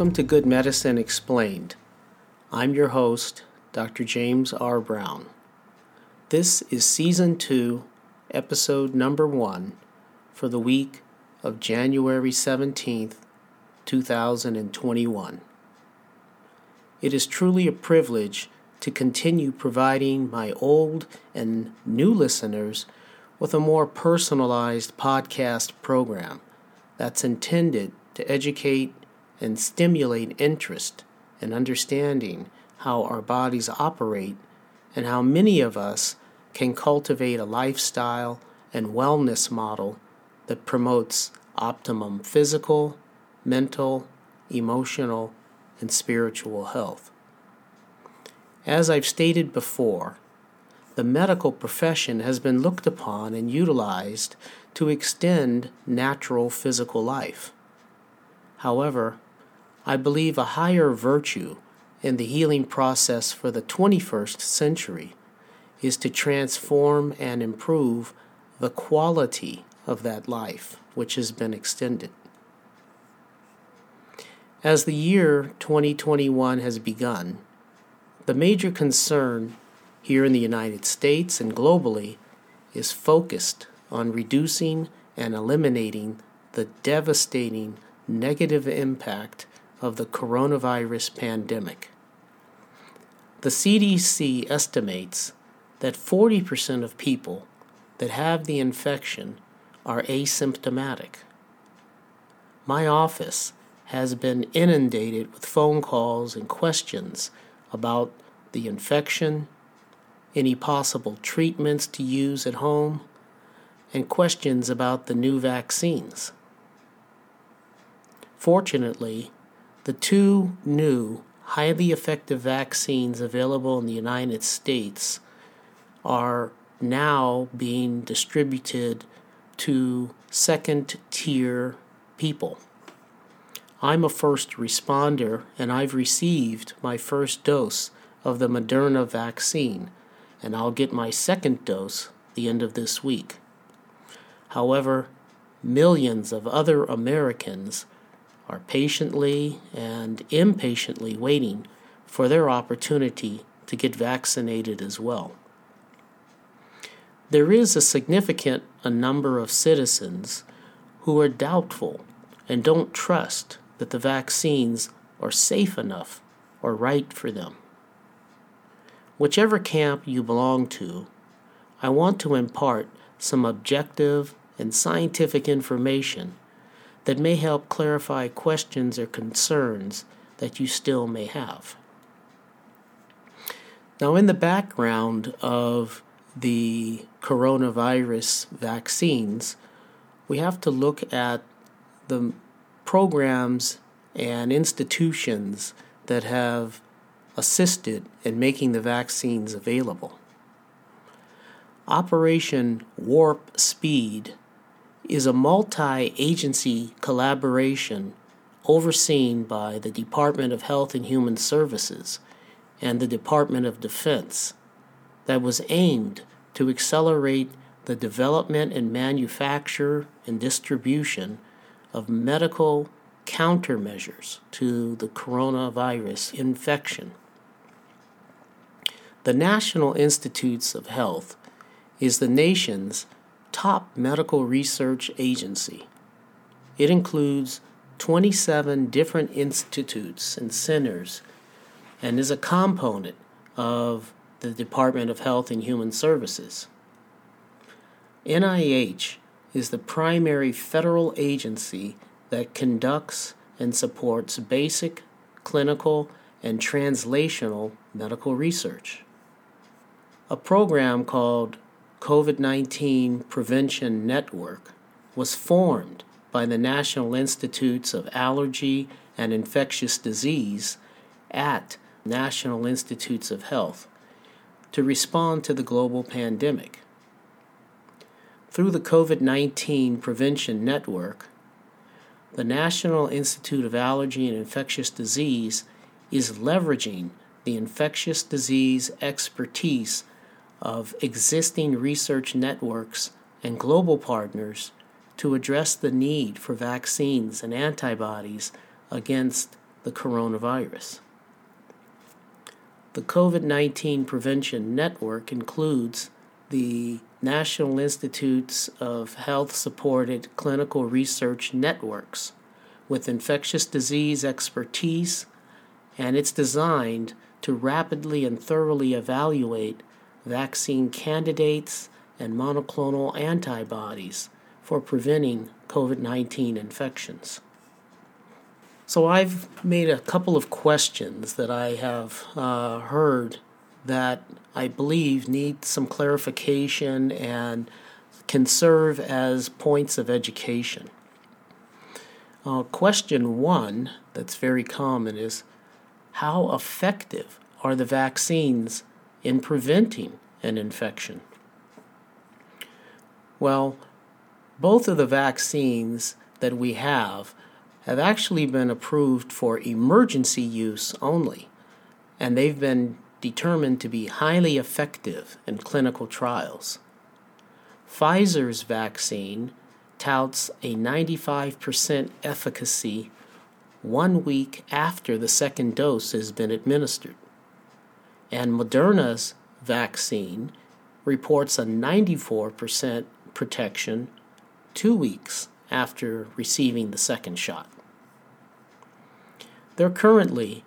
Welcome to Good Medicine Explained. I'm your host, Dr. James R. Brown. This is Season 2, Episode Number 1 for the week of January 17th, 2021. It is truly a privilege to continue providing my old and new listeners with a more personalized podcast program that's intended to educate and stimulate interest and understanding how our bodies operate and how many of us can cultivate a lifestyle and wellness model that promotes optimum physical, mental, emotional, and spiritual health. As I've stated before, the medical profession has been looked upon and utilized to extend natural physical life. However, I believe a higher virtue in the healing process for the 21st century is to transform and improve the quality of that life which has been extended. As the year 2021 has begun, the major concern here in the United States and globally is focused on reducing and eliminating the devastating negative impact of the coronavirus pandemic. The CDC estimates that 40% of people that have the infection are asymptomatic. My office has been inundated with phone calls and questions about the infection, any possible treatments to use at home, and questions about the new vaccines. Fortunately, the two new highly effective vaccines available in the United States are now being distributed to second tier people. I'm a first responder and I've received my first dose of the Moderna vaccine, and I'll get my second dose the end of this week. However, millions of other Americans are patiently and impatiently waiting for their opportunity to get vaccinated as well. There is a significant a number of citizens who are doubtful and don't trust that the vaccines are safe enough or right for them. Whichever camp you belong to, I want to impart some objective and scientific information that may help clarify questions or concerns that you still may have. Now, in the background of the coronavirus vaccines, we have to look at the programs and institutions that have assisted in making the vaccines available. Operation Warp Speed is a multi agency collaboration overseen by the Department of Health and Human Services and the Department of Defense that was aimed to accelerate the development and manufacture and distribution of medical countermeasures to the coronavirus infection. The National Institutes of Health is the nation's top medical research agency. It includes 27 different institutes and centers and is a component of the Department of Health and Human Services. NIH is the primary federal agency that conducts and supports basic, clinical, and translational medical research. A program called COVID 19 Prevention Network was formed by the National Institutes of Allergy and Infectious Disease at National Institutes of Health to respond to the global pandemic. Through the COVID 19 Prevention Network, the National Institute of Allergy and Infectious Disease is leveraging the infectious disease expertise of existing research networks and global partners to address the need for vaccines and antibodies against the coronavirus. The COVID 19 Prevention Network includes the National Institutes of Health supported clinical research networks with infectious disease expertise, and it's designed to rapidly and thoroughly evaluate vaccine candidates and monoclonal antibodies for preventing COVID 19 infections. So, I've made a couple of questions that I have uh, heard that I believe need some clarification and can serve as points of education. Uh, question one, that's very common, is how effective are the vaccines in preventing an infection? Well, both of the vaccines that we have have actually been approved for emergency use only, and they've been determined to be highly effective in clinical trials. Pfizer's vaccine touts a 95% efficacy one week after the second dose has been administered. And Moderna's vaccine reports a 94% protection two weeks after receiving the second shot. There currently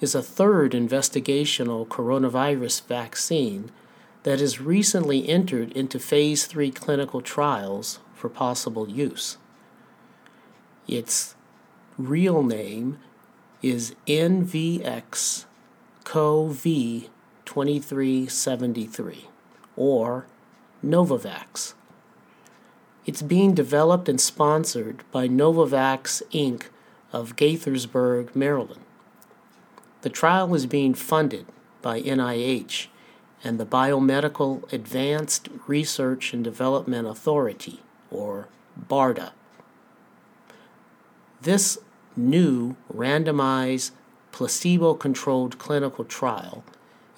is a third investigational coronavirus vaccine that has recently entered into phase 3 clinical trials for possible use. Its real name is NVX CoV 2373 or Novavax. It's being developed and sponsored by Novavax Inc. of Gaithersburg, Maryland. The trial is being funded by NIH and the Biomedical Advanced Research and Development Authority, or BARDA. This new randomized placebo controlled clinical trial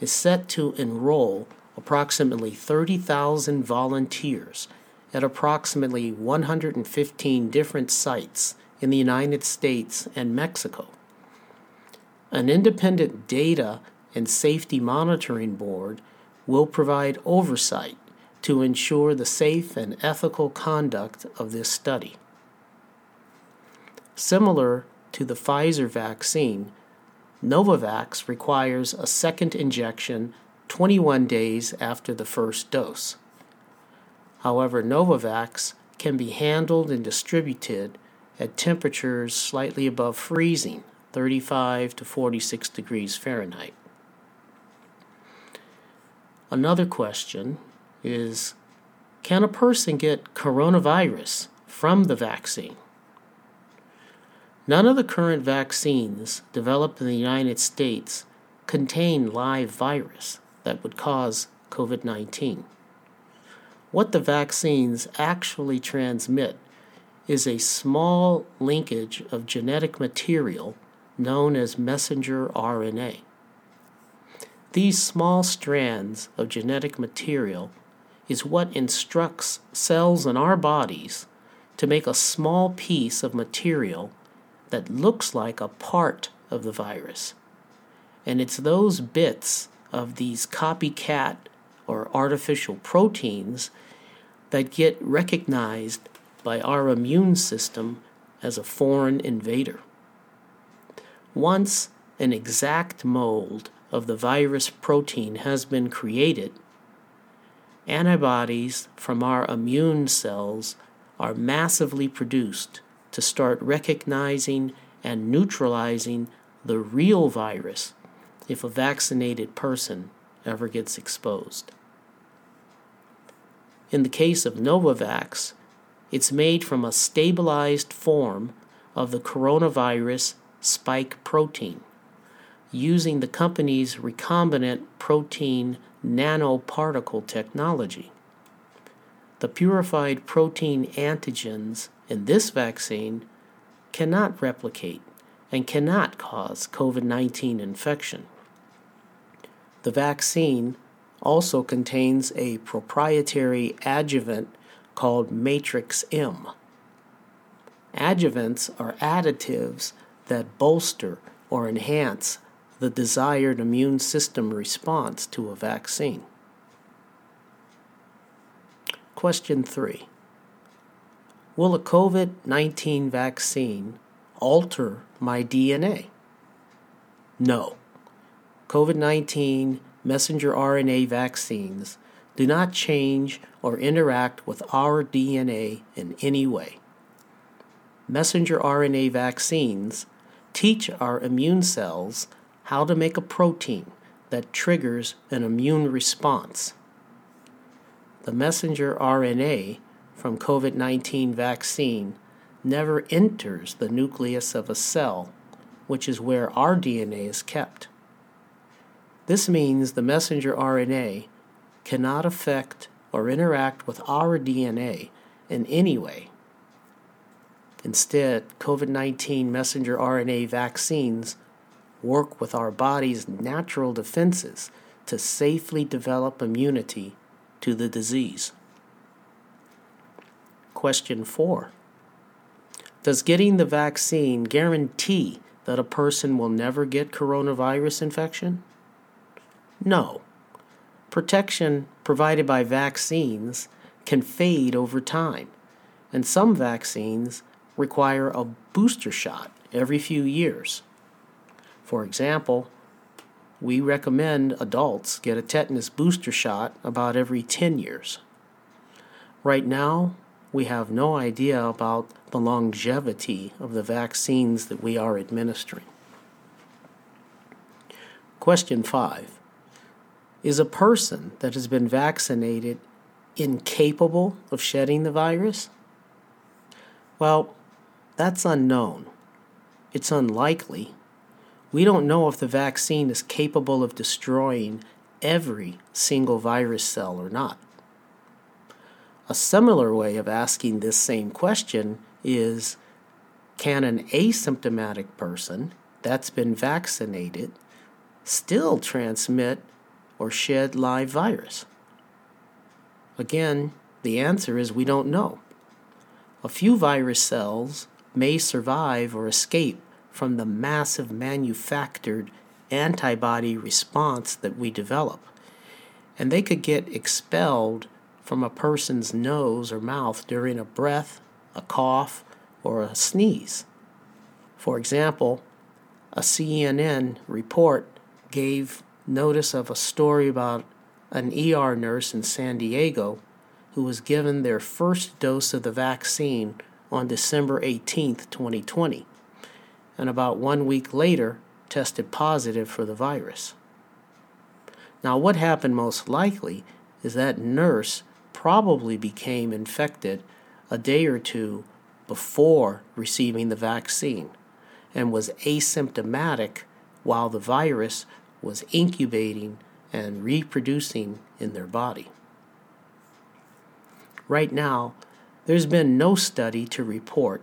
is set to enroll approximately 30,000 volunteers at approximately 115 different sites in the United States and Mexico. An independent data and safety monitoring board will provide oversight to ensure the safe and ethical conduct of this study. Similar to the Pfizer vaccine, Novavax requires a second injection 21 days after the first dose. However, Novavax can be handled and distributed at temperatures slightly above freezing, 35 to 46 degrees Fahrenheit. Another question is Can a person get coronavirus from the vaccine? None of the current vaccines developed in the United States contain live virus that would cause COVID 19. What the vaccines actually transmit is a small linkage of genetic material known as messenger RNA. These small strands of genetic material is what instructs cells in our bodies to make a small piece of material that looks like a part of the virus. And it's those bits of these copycat or artificial proteins that get recognized by our immune system as a foreign invader. Once an exact mold of the virus protein has been created, antibodies from our immune cells are massively produced to start recognizing and neutralizing the real virus if a vaccinated person ever gets exposed. In the case of Novavax, it's made from a stabilized form of the coronavirus spike protein using the company's recombinant protein nanoparticle technology. The purified protein antigens in this vaccine cannot replicate and cannot cause COVID 19 infection. The vaccine also contains a proprietary adjuvant called Matrix M. Adjuvants are additives that bolster or enhance the desired immune system response to a vaccine. Question 3 Will a COVID 19 vaccine alter my DNA? No. COVID 19 messenger RNA vaccines do not change or interact with our DNA in any way. Messenger RNA vaccines teach our immune cells how to make a protein that triggers an immune response. The messenger RNA from COVID 19 vaccine never enters the nucleus of a cell, which is where our DNA is kept. This means the messenger RNA cannot affect or interact with our DNA in any way. Instead, COVID 19 messenger RNA vaccines work with our body's natural defenses to safely develop immunity to the disease. Question 4 Does getting the vaccine guarantee that a person will never get coronavirus infection? No. Protection provided by vaccines can fade over time, and some vaccines require a booster shot every few years. For example, we recommend adults get a tetanus booster shot about every 10 years. Right now, we have no idea about the longevity of the vaccines that we are administering. Question 5 Is a person that has been vaccinated incapable of shedding the virus? Well, that's unknown. It's unlikely we don't know if the vaccine is capable of destroying every single virus cell or not. A similar way of asking this same question is Can an asymptomatic person that's been vaccinated still transmit or shed live virus? Again, the answer is we don't know. A few virus cells may survive or escape from the massive manufactured antibody response that we develop. And they could get expelled from a person's nose or mouth during a breath, a cough, or a sneeze. For example, a CNN report gave notice of a story about an ER nurse in San Diego who was given their first dose of the vaccine on December 18, 2020 and about one week later tested positive for the virus. Now, what happened most likely is that nurse probably became infected a day or two before receiving the vaccine and was asymptomatic while the virus was incubating and reproducing in their body. Right now, there's been no study to report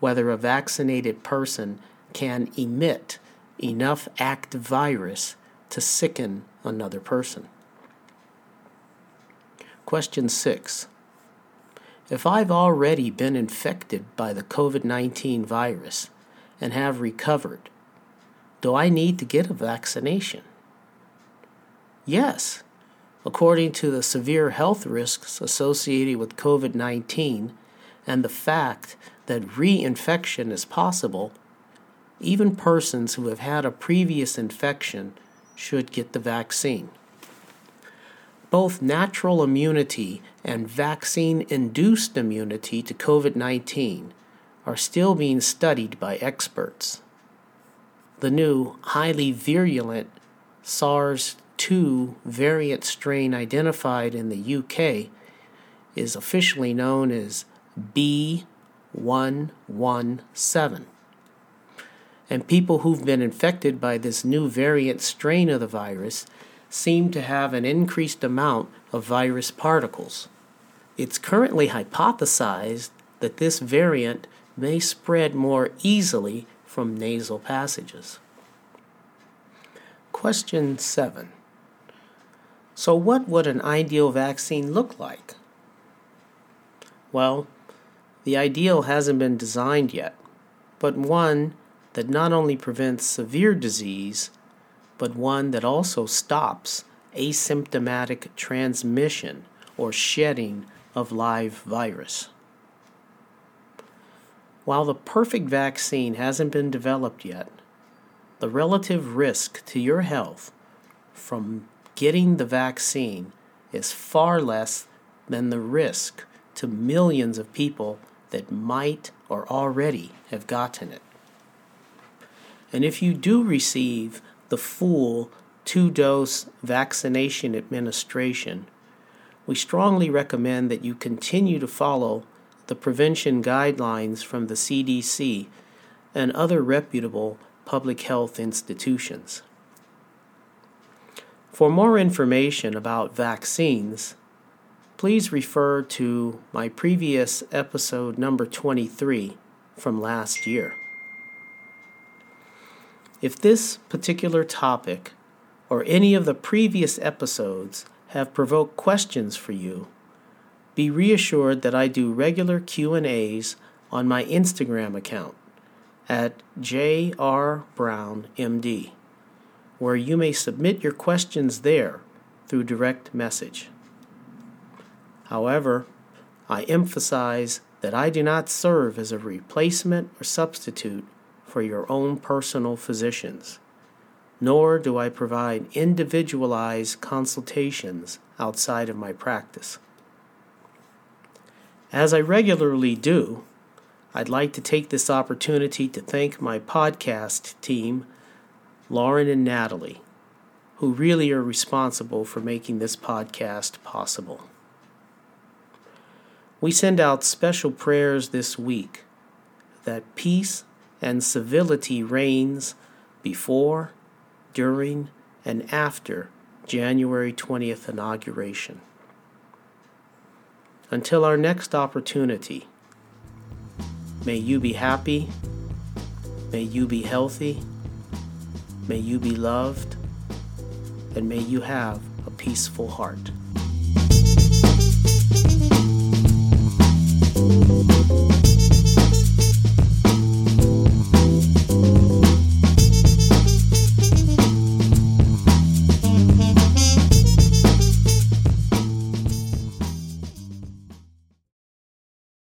whether a vaccinated person can emit enough active virus to sicken another person. Question 6. If I've already been infected by the COVID 19 virus and have recovered, do I need to get a vaccination? Yes. According to the severe health risks associated with COVID 19 and the fact that reinfection is possible, even persons who have had a previous infection should get the vaccine. Both natural immunity and vaccine induced immunity to COVID 19 are still being studied by experts. The new, highly virulent SARS 2 variant strain identified in the UK is officially known as B117 and people who've been infected by this new variant strain of the virus seem to have an increased amount of virus particles. It's currently hypothesized that this variant may spread more easily from nasal passages. Question 7. So, what would an ideal vaccine look like? Well, the ideal hasn't been designed yet, but one that not only prevents severe disease, but one that also stops asymptomatic transmission or shedding of live virus. While the perfect vaccine hasn't been developed yet, the relative risk to your health from getting the vaccine is far less than the risk to millions of people that might or already have gotten it. And if you do receive the full two dose vaccination administration, we strongly recommend that you continue to follow the prevention guidelines from the CDC and other reputable public health institutions. For more information about vaccines, please refer to my previous episode number 23 from last year. If this particular topic or any of the previous episodes have provoked questions for you, be reassured that I do regular Q&As on my Instagram account at jrbrownmd, where you may submit your questions there through direct message. However, I emphasize that I do not serve as a replacement or substitute for your own personal physicians, nor do I provide individualized consultations outside of my practice. As I regularly do, I'd like to take this opportunity to thank my podcast team, Lauren and Natalie, who really are responsible for making this podcast possible. We send out special prayers this week that peace and civility reigns before, during, and after January 20th inauguration. Until our next opportunity, may you be happy, may you be healthy, may you be loved, and may you have a peaceful heart.